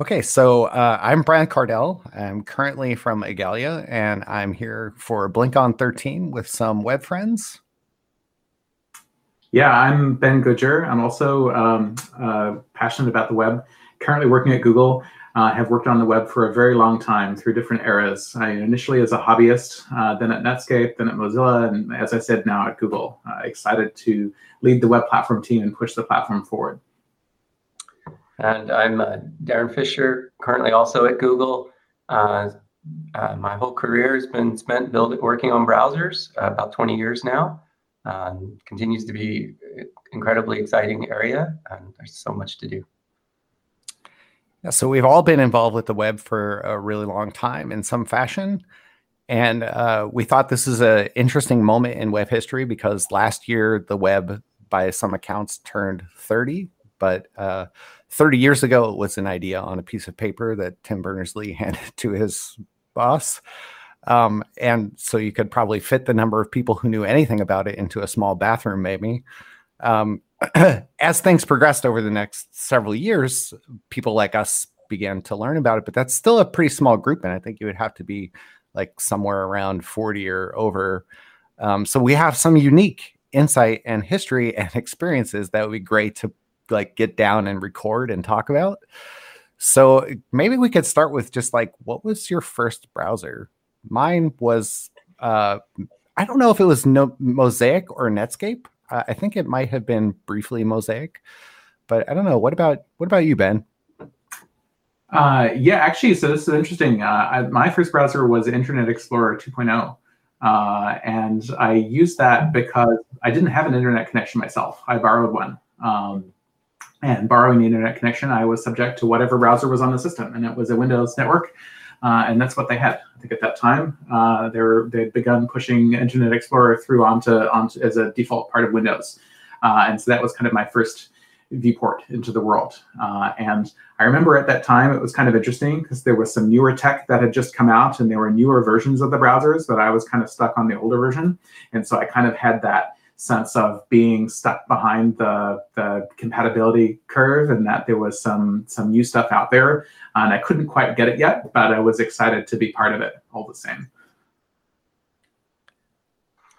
Okay, so uh, I'm Brian Kardell. I'm currently from Igalia, and I'm here for BlinkOn 13 with some web friends. Yeah, I'm Ben Goodger. I'm also um, uh, passionate about the web. Currently working at Google. Uh, have worked on the web for a very long time through different eras. I initially as a hobbyist, uh, then at Netscape, then at Mozilla, and as I said, now at Google. Uh, excited to lead the web platform team and push the platform forward. And I'm uh, Darin Fisher, currently also at Google. Uh, uh, my whole career has been spent building, working on browsers, uh, about 20 years now. Um, continues to be incredibly exciting area, and there's so much to do. Yeah, so we've all been involved with the web for a really long time in some fashion. And uh, we thought this is an interesting moment in web history because last year the web, by some accounts, turned 30. But uh, 30 years ago, it was an idea on a piece of paper that Tim Berners Lee handed to his boss. Um, and so you could probably fit the number of people who knew anything about it into a small bathroom, maybe. Um, as things progressed over the next several years, people like us began to learn about it, but that's still a pretty small group. And I think you would have to be like somewhere around 40 or over. Um, so we have some unique insight and history and experiences that would be great to like get down and record and talk about. So maybe we could start with just like what was your first browser? Mine was uh I don't know if it was no Mosaic or Netscape. Uh, I think it might have been briefly Mosaic, but I don't know. What about what about you, Ben? Uh, yeah, actually, so this is interesting. Uh, I, my first browser was Internet Explorer 2.0. Uh, and I used that because I didn't have an internet connection myself. I borrowed one. Um, and borrowing the internet connection, I was subject to whatever browser was on the system, and it was a Windows network, uh, and that's what they had. I think at that time uh, they were they'd begun pushing Internet Explorer through onto onto as a default part of Windows, uh, and so that was kind of my first viewport into the world. Uh, and I remember at that time it was kind of interesting because there was some newer tech that had just come out, and there were newer versions of the browsers, but I was kind of stuck on the older version, and so I kind of had that sense of being stuck behind the, the compatibility curve and that there was some some new stuff out there. And i couldn't quite get it yet but i was excited to be part of it all the same.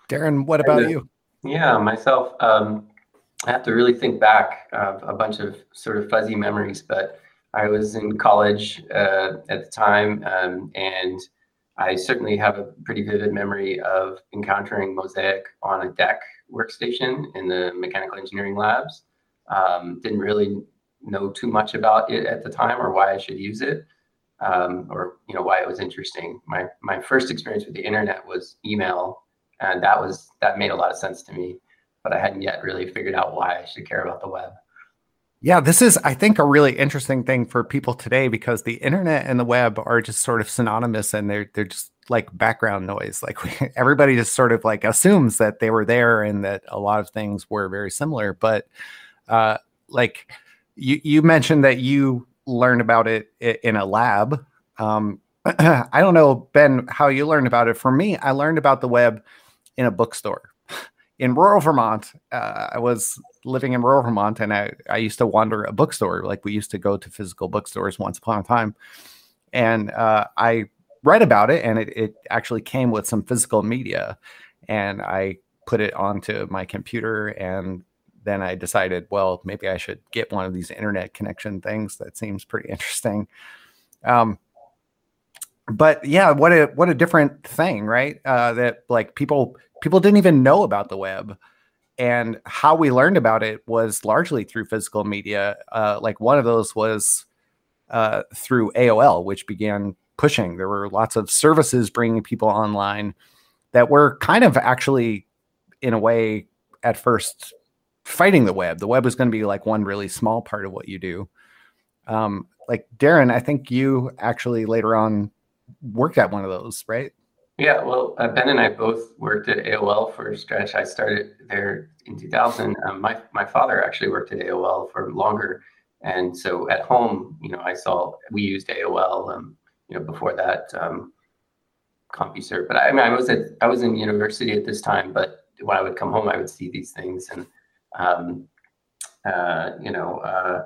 Darin what about you? Yeah myself um, i have to really think back of a bunch of sort of fuzzy memories but i was in college uh, at the time um, and I certainly have a pretty vivid memory of encountering Mosaic on a DEC workstation in the mechanical engineering labs. Um, didn't really know too much about it at the time or why I should use it um, or you know why it was interesting. My my first experience with the internet was email, and that was that made a lot of sense to me, but I hadn't yet really figured out why I should care about the web. Yeah, this is, I think, a really interesting thing for people today because the internet and the web are just sort of synonymous and they're they're just like background noise. Like we, everybody just sort of like assumes that they were there and that a lot of things were very similar. But uh, like you you mentioned that you learned about it in a lab. Um, I don't know, Ben, how you learned about it. For me, I learned about the web in a bookstore in rural Vermont. Uh, I was living in rural Vermont, and I, I used to wander a bookstore. Like we used to go to physical bookstores once upon a time, and uh, I read about it, and it, it actually came with some physical media, and I put it onto my computer, and then I decided, well, maybe I should get one of these internet connection things. That seems pretty interesting. Um, but yeah, what a what a different thing, right? Uh, that like people people didn't even know about the web and how we learned about it was largely through physical media. Uh, like one of those was uh, through AOL, which began pushing. There were lots of services bringing people online that were kind of actually, in a way, at first fighting the web. The web was going to be like one really small part of what you do. Um, like Darin, I think you actually later on worked at one of those, right? Yeah, well, uh, Ben and I both worked at AOL for a stretch. I started there in 2000. Um, my my father actually worked at AOL for longer, and so at home, you know, I saw we used AOL. Um, you know, before that, um, CompuServe. But I, mean, I was at I was in university at this time. But when I would come home, I would see these things, and um, uh, you know. Uh,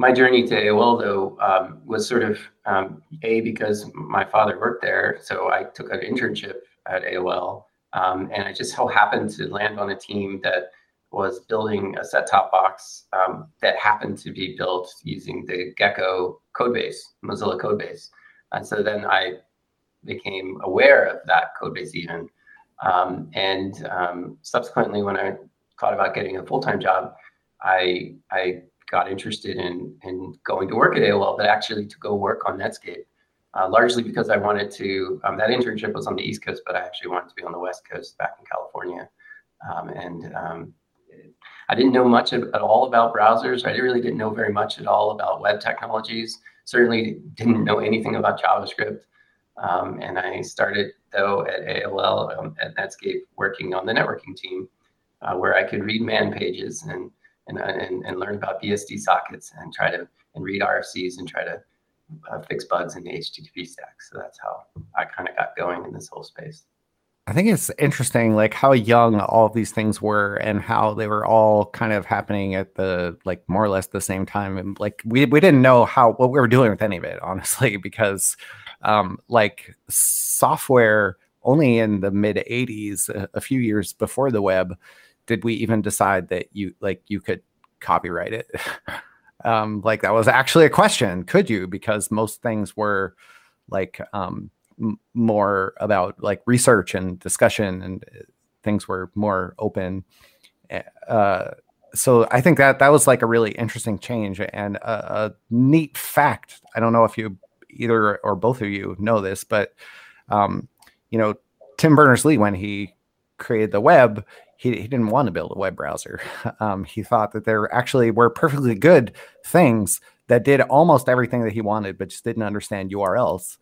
my journey to AOL though um, was sort of um, a because my father worked there, so I took an internship at AOL, um, and I just so happened to land on a team that was building a set-top box um, that happened to be built using the Gecko codebase, Mozilla codebase, and so then I became aware of that codebase even, um, and um, subsequently when I thought about getting a full-time job, I I got interested in in going to work at AOL, but actually to go work on Netscape, uh, largely because I wanted to. Um, that internship was on the East Coast, but I actually wanted to be on the West Coast, back in California, um, and um, I didn't know much at all about browsers. I really didn't know very much at all about web technologies. Certainly didn't know anything about JavaScript. Um, and I started though at AOL um, at Netscape working on the networking team, uh, where I could read man pages and and, and, and learn about BSD sockets and try to and read RFCs and try to uh, fix bugs in the HTTP stack. So that's how I kind of got going in this whole space. I think it's interesting, like how young all of these things were, and how they were all kind of happening at the like more or less the same time. And like we we didn't know how what we were doing with any of it, honestly, because um, like software only in the mid '80s, a, a few years before the web, did we even decide that you like you could copyright it? um, like that was actually a question. Could you? Because most things were like um, m- more about like research and discussion, and uh, things were more open. Eh, uh, so I think that that was like a really interesting change and a, a, neat fact. I don't know if you either or both of you know this, but um, you know, Tim Berners Lee when he created the web, he, he didn't want to build a web browser. Um, he thought that there actually were perfectly good things that did almost everything that he wanted, but just didn't understand URLs.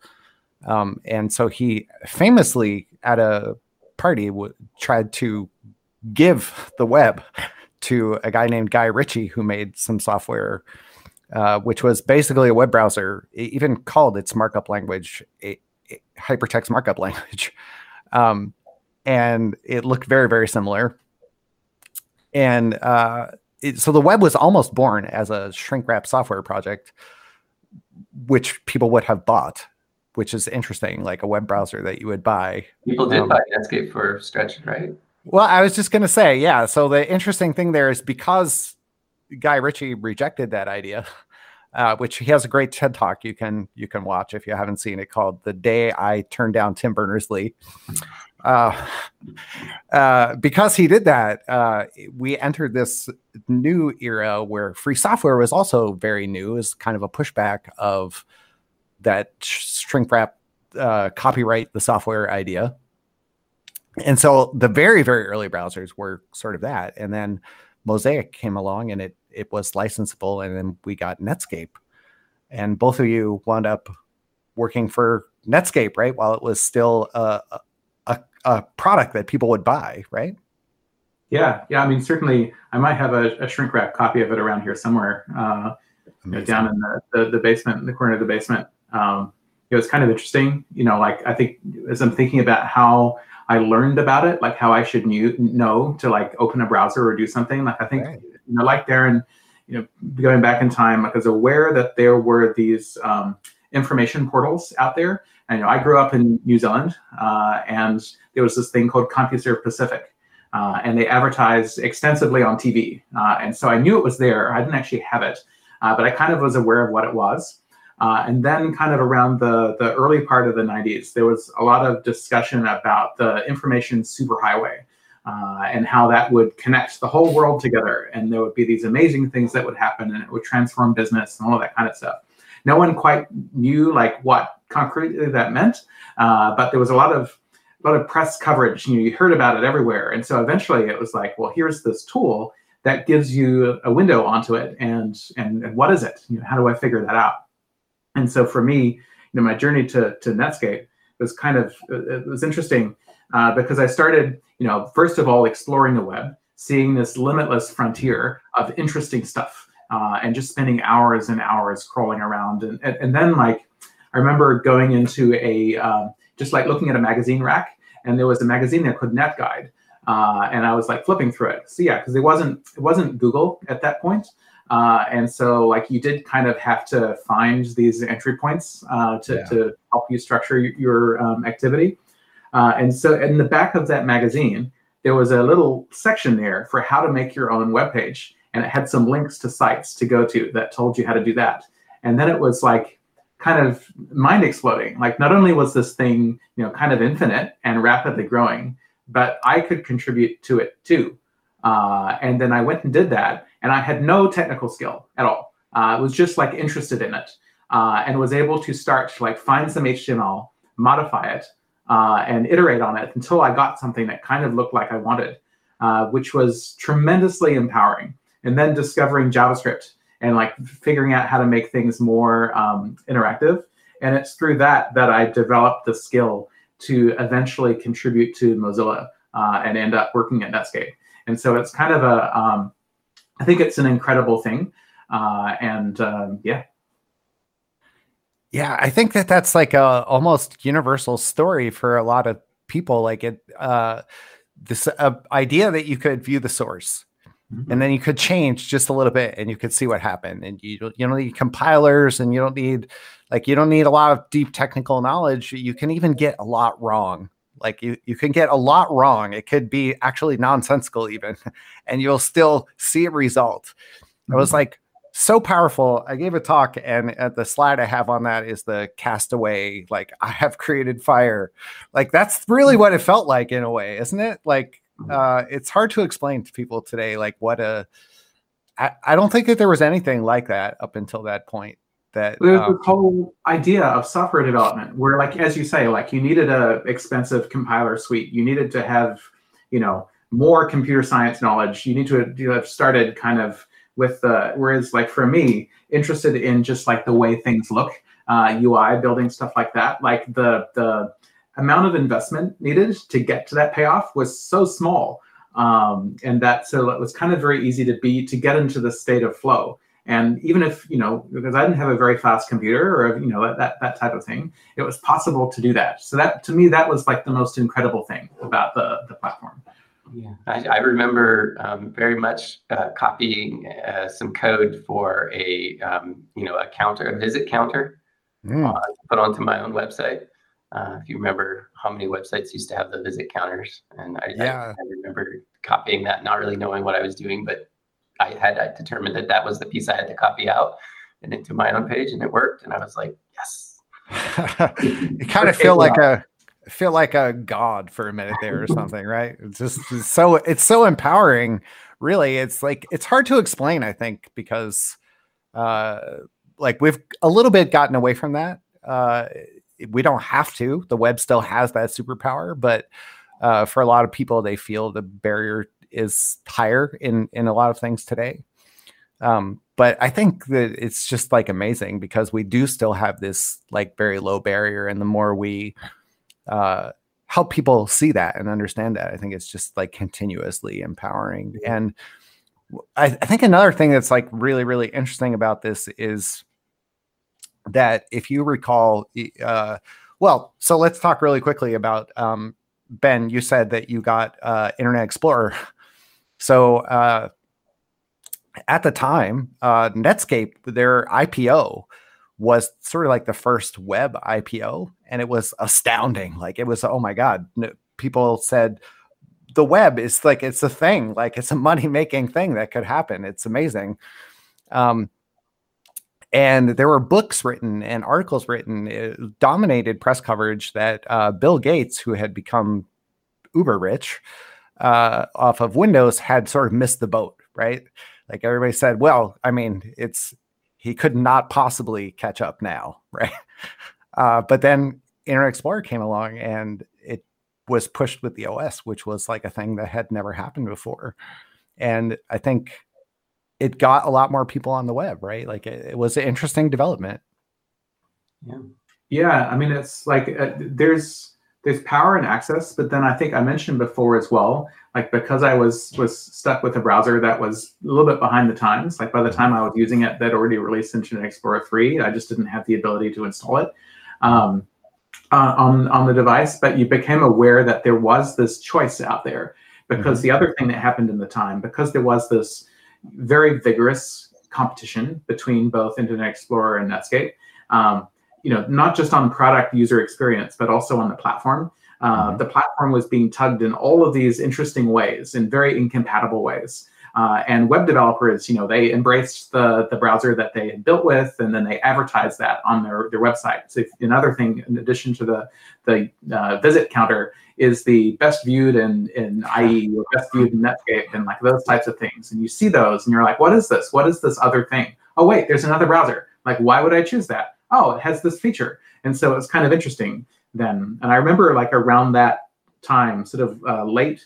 Um, and so he famously at a party w- tried to give the web to a guy named Guy Ritchie who made some software, uh, which was basically a web browser, even called its markup language a, a hypertext markup language. Um, and it looked very very similar and uh, it, so the web was almost born as a shrink wrap software project which people would have bought which is interesting like a web browser that you would buy people did um, buy netscape for stretch right well i was just going to say yeah so the interesting thing there is because guy ritchie rejected that idea uh, which he has a great TED talk you can you can watch if you haven't seen it called "The Day I Turned Down Tim Berners Lee." Uh, uh, because he did that, uh, we entered this new era where free software was also very new, as kind of a pushback of that shrink wrap uh, copyright the software idea. And so the very, very early browsers were sort of that. And then Mosaic came along and it it was licensable, and then we got Netscape. And both of you wound up working for Netscape, right? While it was still a, a, a product that people would buy, right? Yeah, yeah. I mean, certainly, I might have a, a shrink wrap copy of it around here somewhere, uh, you know, down in the, the, the basement, in the corner of the basement. Um, it was kind of interesting, you know. Like I think as I'm thinking about how I learned about it, like how I should knew, know to like open a browser or do something. Like I think, right. you know, like Darin, you know, going back in time, like I was aware that there were these um, information portals out there and, you know, I grew up in New Zealand, uh, and there was this thing called CompuServe Pacific, uh, and they advertised extensively on TV. Uh, and so I knew it was there. I didn't actually have it, uh, but I kind of was aware of what it was. Uh, and then, kind of around the the early part of the 90s, there was a lot of discussion about the information superhighway. Uh, and how that would connect the whole world together. And there would be these amazing things that would happen, and it would transform business and all of that kind of stuff. No one quite knew like what concretely that meant, uh, but there was a lot of a lot of press coverage. You, know, you heard about it everywhere, and so eventually it was like, well, here's this tool that gives you a window onto it, and and, and what is it? You know, how do I figure that out? And so for me, you know, my journey to to Netscape was kind of it was interesting uh, because I started, you know, first of all exploring the web, seeing this limitless frontier of interesting stuff, uh, and just spending hours and hours crawling around, and and, and then like I remember going into a um, just like looking at a magazine rack, and there was a magazine there called Net Guide, uh, and I was like flipping through it. So yeah, because it wasn't it wasn't Google at that point, Uh, and so like you did kind of have to find these entry points uh, to, yeah. to help you structure your um, activity. Uh, and so in the back of that magazine, there was a little section there for how to make your own web page. And it had some links to sites to go to that told you how to do that. And then it was like kind of mind exploding. Like not only was this thing, you know, kind of infinite and rapidly growing, but I could contribute to it too. Uh, and then I went and did that, and I had no technical skill at all. Uh, I was just like interested in it, uh, and was able to start to like find some HTML, modify it, uh, and iterate on it until I got something that kind of looked like I wanted, uh, which was tremendously empowering. And then discovering JavaScript and like figuring out how to make things more um, interactive. And it's through that that I developed the skill to eventually contribute to Mozilla uh, and end up working at Netscape. And so it's kind of a, um, I think it's an incredible thing. Uh, and um, yeah. Yeah, I think that that's like a almost universal story for a lot of people. Like it, uh, this uh, idea that you could view the source Mm-hmm. and then you could change just a little bit and you could see what happened and you you don't need compilers and you don't need like you don't need a lot of deep technical knowledge you can even get a lot wrong like you you can get a lot wrong it could be actually nonsensical even and you'll still see a result mm-hmm. it was mm-hmm. like so powerful i gave a talk and the slide i have on that is the castaway like i have created fire like that's really mm-hmm. what it felt like in a way isn't it like uh, it's hard to explain to people today, like what a. I, I don't think that there was anything like that up until that point. That there's um, the whole idea of software development, where, like as you say, like you needed a expensive compiler suite, you needed to have, you know, more computer science knowledge. You need to you have started kind of with the whereas like for me, interested in just like the way things look, uh, UI building stuff like that, like the the amount of investment needed to get to that payoff was so small. Um, and that so it was kind of very easy to be to get into the state of flow. And even if you know, because I didn't have a very fast computer or you know that that type of thing, it was possible to do that. So that to me, that was like the most incredible thing about the the platform. Yeah, I, I remember um, very much uh, copying uh, some code for a um, you know a counter, a visit counter, mm. uh, put onto my own website. Uh, if you remember how many websites used to have the visit counters, and I, yeah. I, I, remember copying that, not really knowing what I was doing, but I had I determined that that was the piece I had to copy out and into my own page, and it worked, and I was like, yes. you kind of feel like a feel like a god for a minute there or something, right? It's just it's so it's so empowering. Really, it's like it's hard to explain. I think because uh, like we've a little bit gotten away from that. Uh, we don't have to. The web still has that superpower, but uh, for a lot of people, they feel the barrier is higher in in a lot of things today. Um, but I think that it's just like amazing because we do still have this like very low barrier, and the more we uh, help people see that and understand that, I think it's just like continuously empowering. And I, I think another thing that's like really really interesting about this is that if you recall, uh, well, so let's talk really quickly about um, Ben. You said that you got uh, Internet Explorer. So uh, at the time, uh, Netscape, their IPO was sort of like the first web IPO, and it was astounding. Like it was, oh my god! People said the web is like it's a thing, like it's a money making thing that could happen. It's amazing. Um, and there were books written and articles written, it uh, dominated press coverage that uh, Bill Gates, who had become uber rich uh, off of Windows, had sort of missed the boat, right? Like everybody said, well, I mean, it's he could not possibly catch up now, right? Uh, but then Internet Explorer came along and it was pushed with the OS, which was like a thing that had never happened before. And I think it got a lot more people on the web, right? Like it, it was an interesting development. Yeah. Yeah. I mean, it's like uh, there's there's power and access, but then I think I mentioned before as well, like because I was was stuck with a browser that was a little bit behind the times. Like by the time I was using it, that already released Internet Explorer 3. I just didn't have the ability to install it. Um, uh, on on the device, but you became aware that there was this choice out there because mm-hmm. the other thing that happened in the time because there was this very vigorous competition between both Internet Explorer and Netscape. Um, you know, not just on product user experience, but also on the platform. Uh, mm-hmm. The platform was being tugged in all of these interesting ways, in very incompatible ways. Uh, and web developers, you know, they embraced the, the browser that they had built with, and then they advertised that on their, their website. So if, another thing, in addition to the, the uh, visit counter, is the best viewed in, in IE or best viewed in Netscape and like those types of things. And you see those and you're like, what is this? What is this other thing? Oh, wait, there's another browser. Like, why would I choose that? Oh, it has this feature. And so it's kind of interesting then. And I remember like around that time, sort of uh, late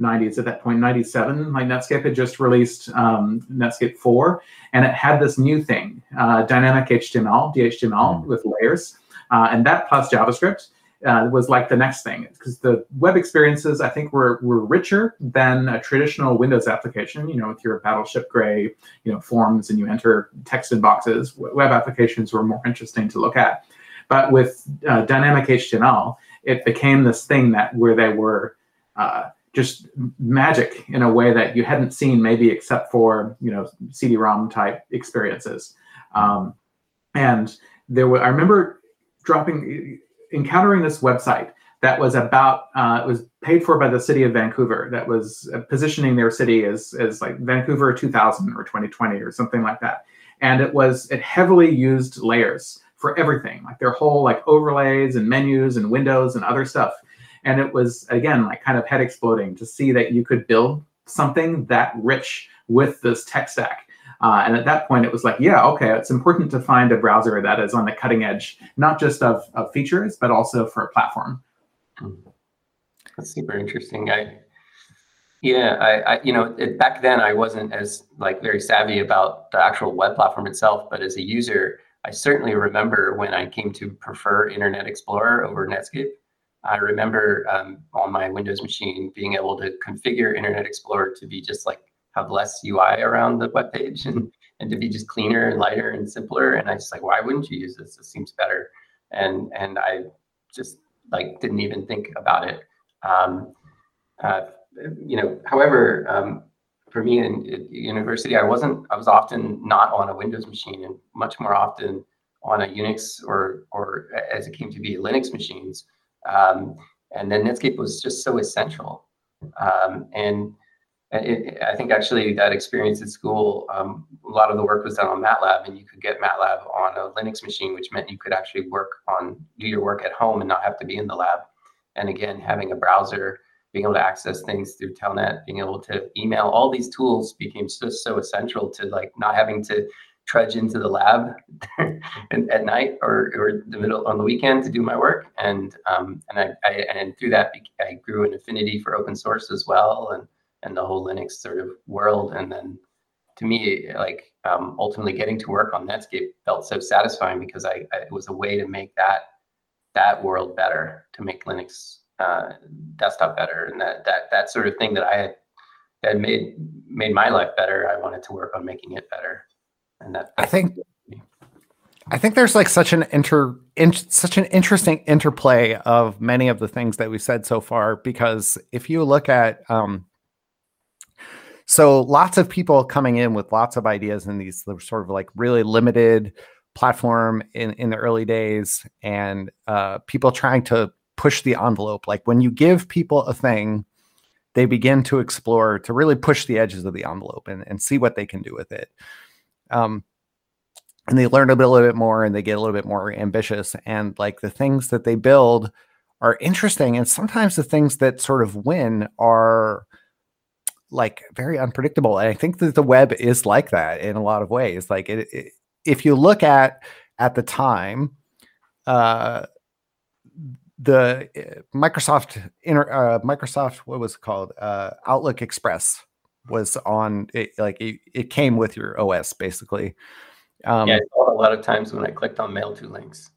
90s at that point 97 like netscape had just released um, netscape 4 and it had this new thing uh, dynamic html dhtml mm. with layers uh, and that plus javascript uh, was like the next thing because the web experiences i think were, were richer than a traditional windows application you know with your battleship gray you know forms and you enter text in boxes web applications were more interesting to look at but with uh, dynamic html it became this thing that where they were uh, just magic in a way that you hadn't seen maybe except for you know CD-ROM type experiences. Um, and there were I remember dropping encountering this website that was about uh, it was paid for by the city of Vancouver that was uh, positioning their city as as like Vancouver 2000 or 2020 or something like that. And it was it heavily used layers for everything, like their whole like overlays and menus and windows and other stuff and it was again like kind of head exploding to see that you could build something that rich with this tech stack uh, and at that point it was like yeah okay it's important to find a browser that is on the cutting edge not just of, of features but also for a platform. That's super interesting. I yeah i, I you know it, back then i wasn't as like very savvy about the actual web platform itself but as a user i certainly remember when i came to prefer internet explorer over netscape. I remember um, on my Windows machine being able to configure Internet Explorer to be just like have less UI around the web page and, and to be just cleaner and lighter and simpler. And I just like, why wouldn't you use this? This seems better. And and I just like didn't even think about it. Um, uh, you know, however, um, for me in, in, university, I wasn't. I was often not on a Windows machine, and much more often on a Unix or or as it came to be Linux machines. Um, and then Netscape was just so essential. Um, and it, I think actually that experience at school, um, a lot of the work was done on MATLAB, and you could get MATLAB on a Linux machine, which meant you could actually work on do your work at home and not have to be in the lab. And again, having a browser, being able to access things through Telnet, being able to email, all these tools became just so essential to like not having to trudge into the lab at night or, or the middle on the weekend to do my work. And um, and I, I, and through that I grew an affinity for open source as well and and the whole Linux sort of world. And then to me, like um, ultimately getting to work on Netscape felt so satisfying because I, I, it was a way to make that that world better, to make Linux uh, desktop better, and that that that sort of thing that I had that made made my life better. I wanted to work on making it better and that I think I think there's like such an inter in, such an interesting interplay of many of the things that we've said so far because if you look at um so lots of people coming in with lots of ideas in these sort of like really limited platform in in the early days and uh people trying to push the envelope like when you give people a thing they begin to explore to really push the edges of the envelope and, and see what they can do with it um, and they learn a, a little bit more and they get a little bit more ambitious. And like the things that they build are interesting. And sometimes the things that sort of win are like very unpredictable. And I think that the web is like that in a lot of ways. Like it, it, if you look at at the time, uh, the uh, Microsoft inter, uh, Microsoft what was it called uh, Outlook Express was on it, like it, it came with your OS basically. Um, yeah, a lot of times when I clicked on mail to links.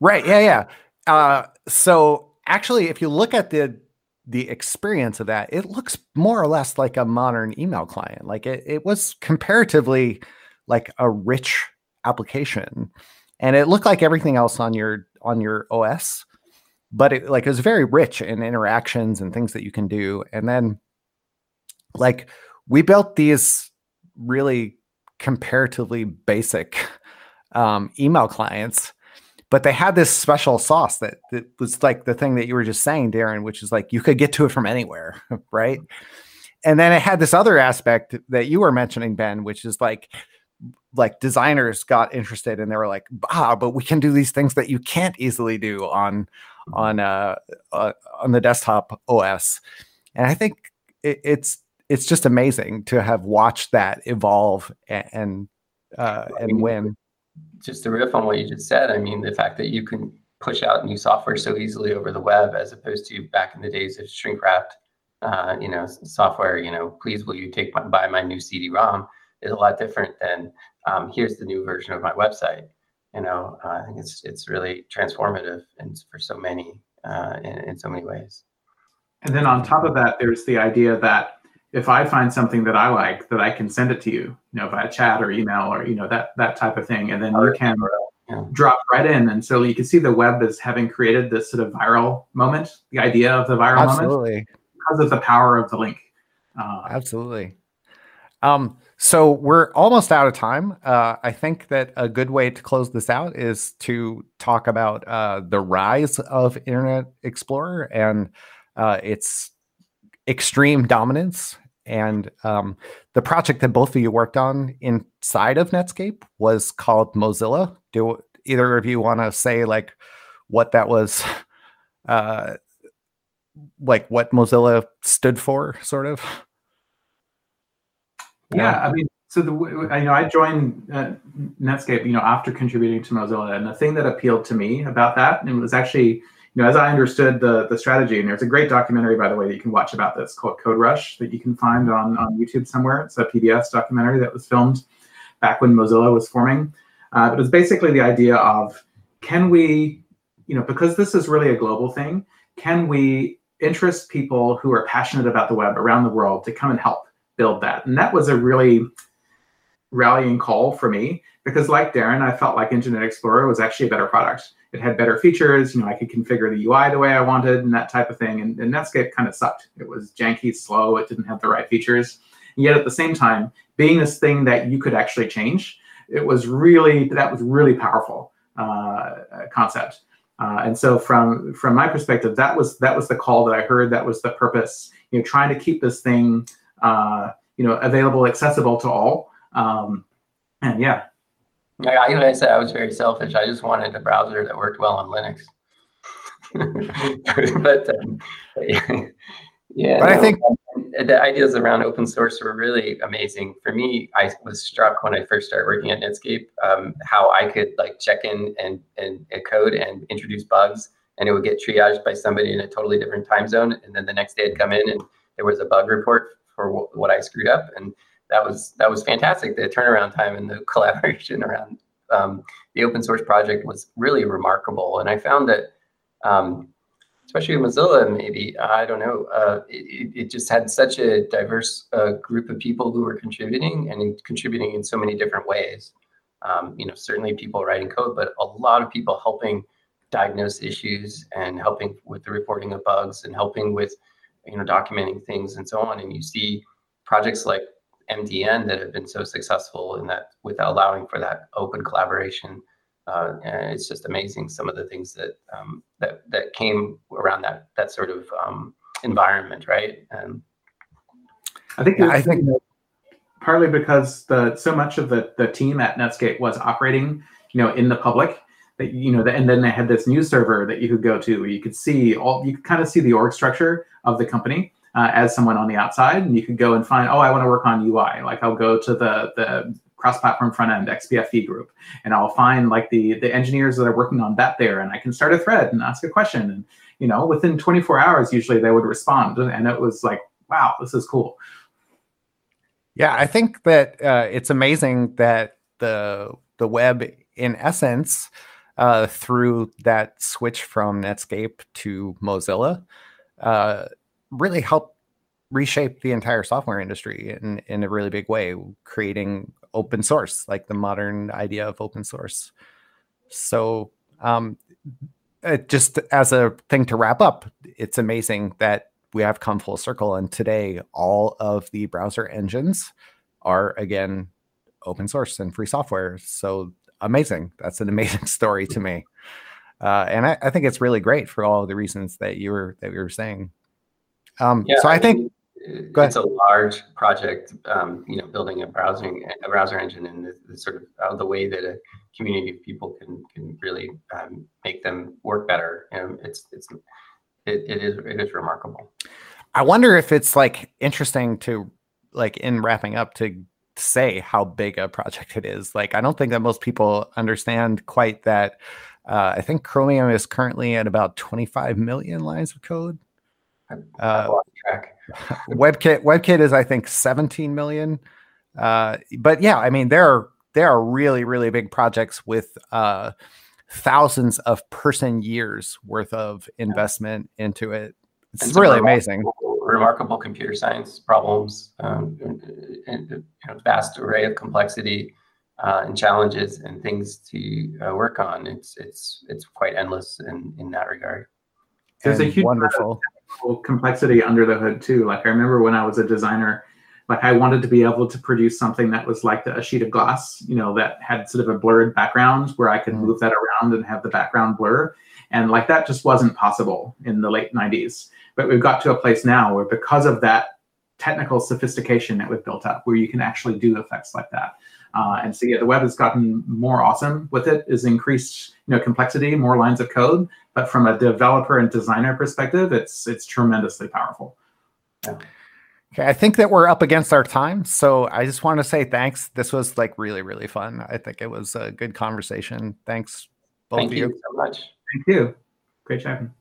Right. Yeah. Yeah. Uh, so actually, if you look at the the experience of that, it looks more or less like a modern email client. Like it, it was comparatively like a rich application, and it looked like everything else on your on your OS, but it like it was very rich in interactions and things that you can do. And then like we built these really comparatively basic um, email clients but they had this special sauce that, that was like the thing that you were just saying darin which is like you could get to it from anywhere right? And then it had this other aspect that you were mentioning ben which is like like designers got interested and they were like ah but we can do these things that you can't easily do on on uh, uh on the desktop os and i think it, it's it's just amazing to have watched that evolve and and, uh, and win just to riff on what you just said, I mean, the fact that you can push out new software so easily over the web as opposed to back in the days of shrink wrapped, uh, you know, software, you know, please will you take my, buy my new CD-ROM is a lot different than um, here's the new version of my website. You know, uh, I think it's it's really transformative and for so many uh, in, in so many ways. And then on top of that, there's the idea that if I find something that I like, that I can send it to you, you know, via chat or email or you know that that type of thing, and then you can yeah. drop right in. And so you can see the web as having created this sort of viral moment, the idea of the viral Absolutely. moment, because of the power of the link. Uh, Absolutely. Um, so we're almost out of time. Uh, I think that a good way to close this out is to talk about uh, the rise of Internet Explorer and uh, its extreme dominance and um, the project that both of you worked on inside of Netscape was called Mozilla. Do either of you want to say like what that was, uh, like what Mozilla stood for, sort of? Yeah, I mean, so the I know I joined uh, Netscape, you know, after contributing to Mozilla, and the thing that appealed to me about that, and it was actually you know, as I understood the the strategy, and there's a great documentary, by the way, that you can watch about this called Code Rush that you can find on, on YouTube somewhere. It's a PBS documentary that was filmed back when Mozilla was forming. Uh, but it's basically the idea of can we, you know, because this is really a global thing, can we interest people who are passionate about the web around the world to come and help build that? And that was a really rallying call for me because, like Darin, I felt like Internet Explorer was actually a better product it had better features. You know, I could configure the UI the way I wanted and that type of thing. And, and Netscape kind of sucked. It was janky, slow. It didn't have the right features. And yet at the same time, being this thing that you could actually change, it was really that was really powerful uh, concept. Uh, and so from from my perspective, that was that was the call that I heard. That was the purpose. You know, trying to keep this thing, uh, you know, available, accessible to all. Um, and yeah, like I, I said, I was very selfish. I just wanted a browser that worked well on Linux. but, um, yeah, but no, I think um, the ideas around open source were really amazing. For me, I was struck when I first started working at Netscape um, how I could like check in and, and, and code and introduce bugs, and it would get triaged by somebody in a totally different time zone. And then the next day, I'd come in and there was a bug report for what I screwed up, and that was that was fantastic. The turnaround time and the collaboration around um, the open source project was really remarkable. And I found that, um, especially Mozilla, maybe I don't know, uh, it, it, just had such a diverse uh, group of people who were contributing and in, contributing in so many different ways. Um, you know, certainly people writing code, but a lot of people helping diagnose issues and helping with the reporting of bugs and helping with you know documenting things and so on. And you see projects like MDN that have been so successful in that with allowing for that open collaboration. Uh, and it's just amazing some of the things that um, that that came around that that sort of um, environment, right? And I think yeah, I think partly because the so much of the the team at Netscape was operating, you know, in the public. That you know, and then they had this news server that you could go to. Where you could see all, you could kind of see the org structure of the company uh, as someone on the outside, and you could go and find, oh, I want to work on UI. Like I'll go to the the cross-platform front end XPFE group, and I'll find like the the engineers that are working on that there, and I can start a thread and ask a question, and you know, within 24 hours, usually they would respond, and it was like, wow, this is cool. Yeah, I think that uh, it's amazing that the the web, in essence, uh, through that switch from Netscape to Mozilla, uh, really helped reshape the entire software industry in, in a really big way, creating open source, like the modern idea of open source. So, um, just as a thing to wrap up, it's amazing that we have come full circle. And today, all of the browser engines are again open source and free software. So amazing. That's an amazing story to me. Uh, and I, I, think it's really great for all the reasons that you were that you were saying. Um, yeah, so I, I think mean, it's a large project. Um, you know, building a browsing a browser engine and the, the sort of uh, the way that a community of people can can really um, make them work better. You know, it's it's it, it is it is remarkable. I wonder if it's like interesting to like in wrapping up to say how big a project it is. Like I don't think that most people understand quite that. Uh, I think Chromium is currently at about 25 million lines of code. Uh, WebKit WebKit is I think 17 million. Uh, but yeah, I mean there are there are really really big projects with uh, thousands of person years worth of investment into it. It's, it's really amazing. Remarkable computer science problems um, and, a vast array of complexity uh, and challenges and things to uh, work on. It's it's it's quite endless in in that regard. There's and a huge wonderful complexity under the hood too. Like I remember when I was a designer, like I wanted to be able to produce something that was like a sheet of glass, you know, that had sort of a blurred background where I could mm. move that around and have the background blur. And like that just wasn't possible in the late 90s. But we've got to a place now where because of that technical sophistication that we've built up, where you can actually do effects like that. Uh, and so yeah, the web has gotten more awesome with it, is increased you know complexity, more lines of code. But from a developer and designer perspective, it's it's tremendously powerful. Yeah. Okay, I think that we're up against our time, so I just want to say thanks. This was like really, really fun. I think it was a good conversation. Thanks, both Thank of you. you so much. Thank you. Great chatting.